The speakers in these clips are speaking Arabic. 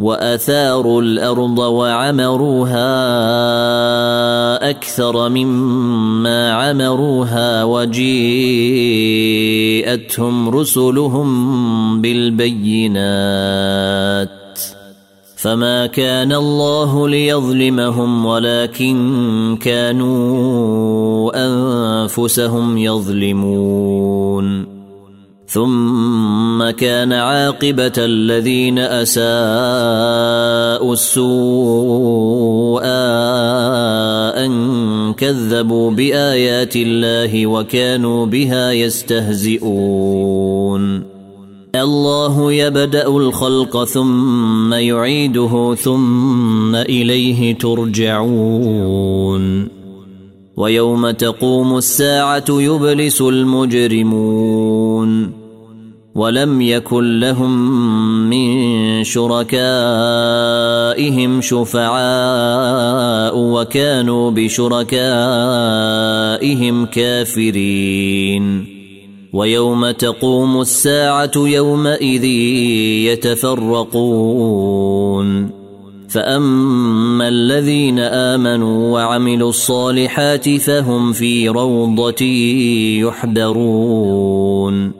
وأثاروا الأرض وعمروها أكثر مما عمروها وجيءتهم رسلهم بالبينات فما كان الله ليظلمهم ولكن كانوا أنفسهم يظلمون ثم كان عاقبة الذين أساءوا السوء أن كذبوا بآيات الله وكانوا بها يستهزئون. الله يبدأ الخلق ثم يعيده ثم إليه ترجعون. ويوم تقوم الساعة يبلس المجرمون. ولم يكن لهم من شركائهم شفعاء وكانوا بشركائهم كافرين. ويوم تقوم الساعة يومئذ يتفرقون. فأما الذين آمنوا وعملوا الصالحات فهم في روضة يحذرون.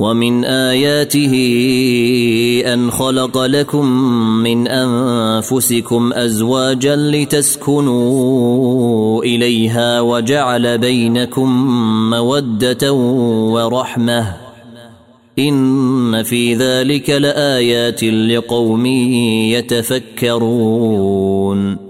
ومن آياته أن خلق لكم من أنفسكم أزواجا لتسكنوا إليها وجعل بينكم مودة ورحمة. إن في ذلك لآيات لقوم يتفكرون.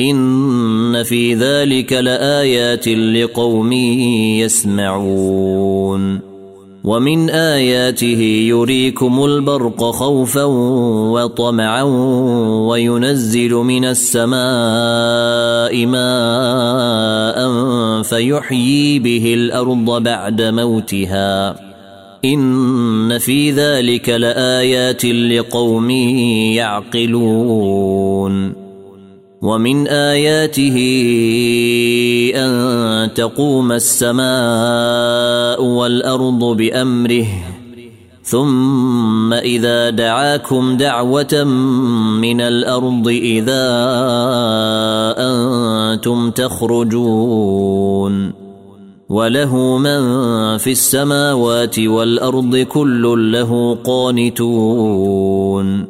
إن في ذلك لآيات لقوم يسمعون. ومن آياته يريكم البرق خوفا وطمعا وينزل من السماء ماء فيحيي به الأرض بعد موتها. إن في ذلك لآيات لقوم يعقلون. ومن آياته أن تقوم السماء والأرض بأمره ثم إذا دعاكم دعوة من الأرض إذا أنتم تخرجون. وله من في السماوات والأرض كل له قانتون.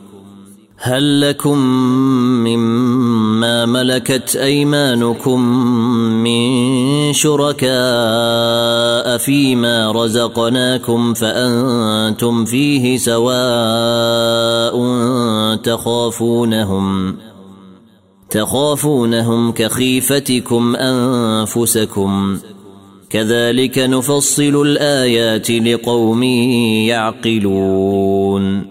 هل لكم مما ملكت أيمانكم من شركاء فيما رزقناكم فأنتم فيه سواء تخافونهم تخافونهم كخيفتكم أنفسكم كذلك نفصل الآيات لقوم يعقلون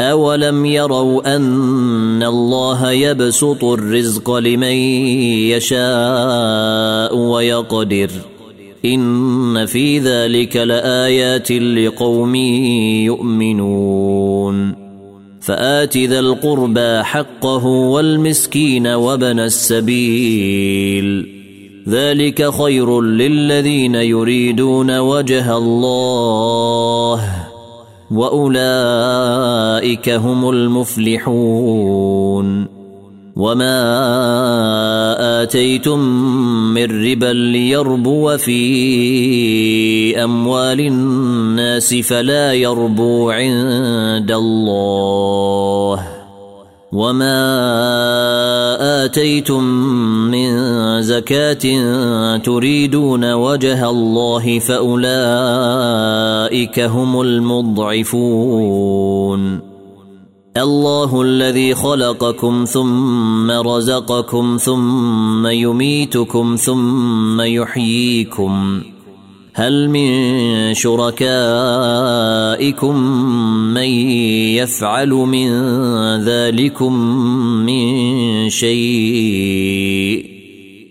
أولم يروا أن الله يبسط الرزق لمن يشاء ويقدر إن في ذلك لآيات لقوم يؤمنون فآت ذا القربى حقه والمسكين وبن السبيل ذلك خير للذين يريدون وجه الله واولئك هم المفلحون وما اتيتم من ربا ليربو في اموال الناس فلا يربو عند الله وما اتيتم من زكاه تريدون وجه الله فاولئك هم المضعفون الله الذي خلقكم ثم رزقكم ثم يميتكم ثم يحييكم هل من شركائكم من يفعل من ذلكم من شيء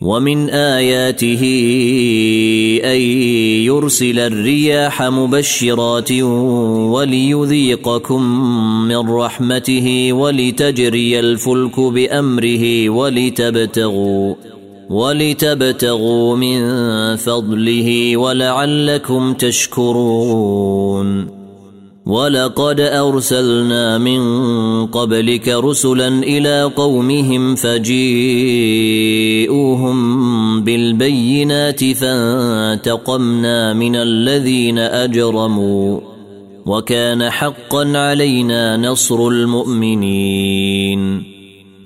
ومن آياته أن يرسل الرياح مبشرات وليذيقكم من رحمته ولتجري الفلك بأمره ولتبتغوا ولتبتغوا من فضله ولعلكم تشكرون ولقد أرسلنا من قبلك رسلا إلى قومهم فجيءوهم بالبينات فانتقمنا من الذين أجرموا وكان حقا علينا نصر المؤمنين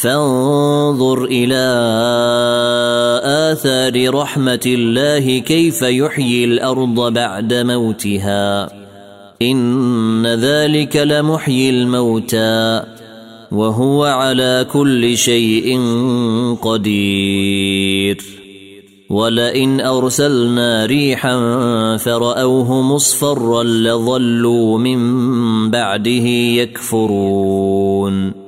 فانظر إلى آثار رحمة الله كيف يحيي الأرض بعد موتها. إن ذلك لمحيي الموتى وهو على كل شيء قدير. ولئن أرسلنا ريحا فرأوه مصفرا لظلوا من بعده يكفرون.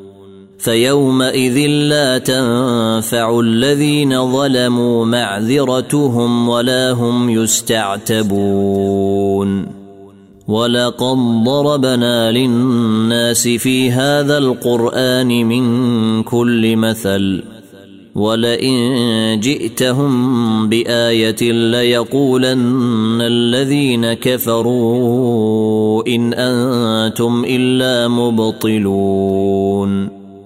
فيومئذ لا تنفع الذين ظلموا معذرتهم ولا هم يستعتبون. ولقد ضربنا للناس في هذا القرآن من كل مثل ولئن جئتهم بآية ليقولن الذين كفروا إن أنتم إلا مبطلون.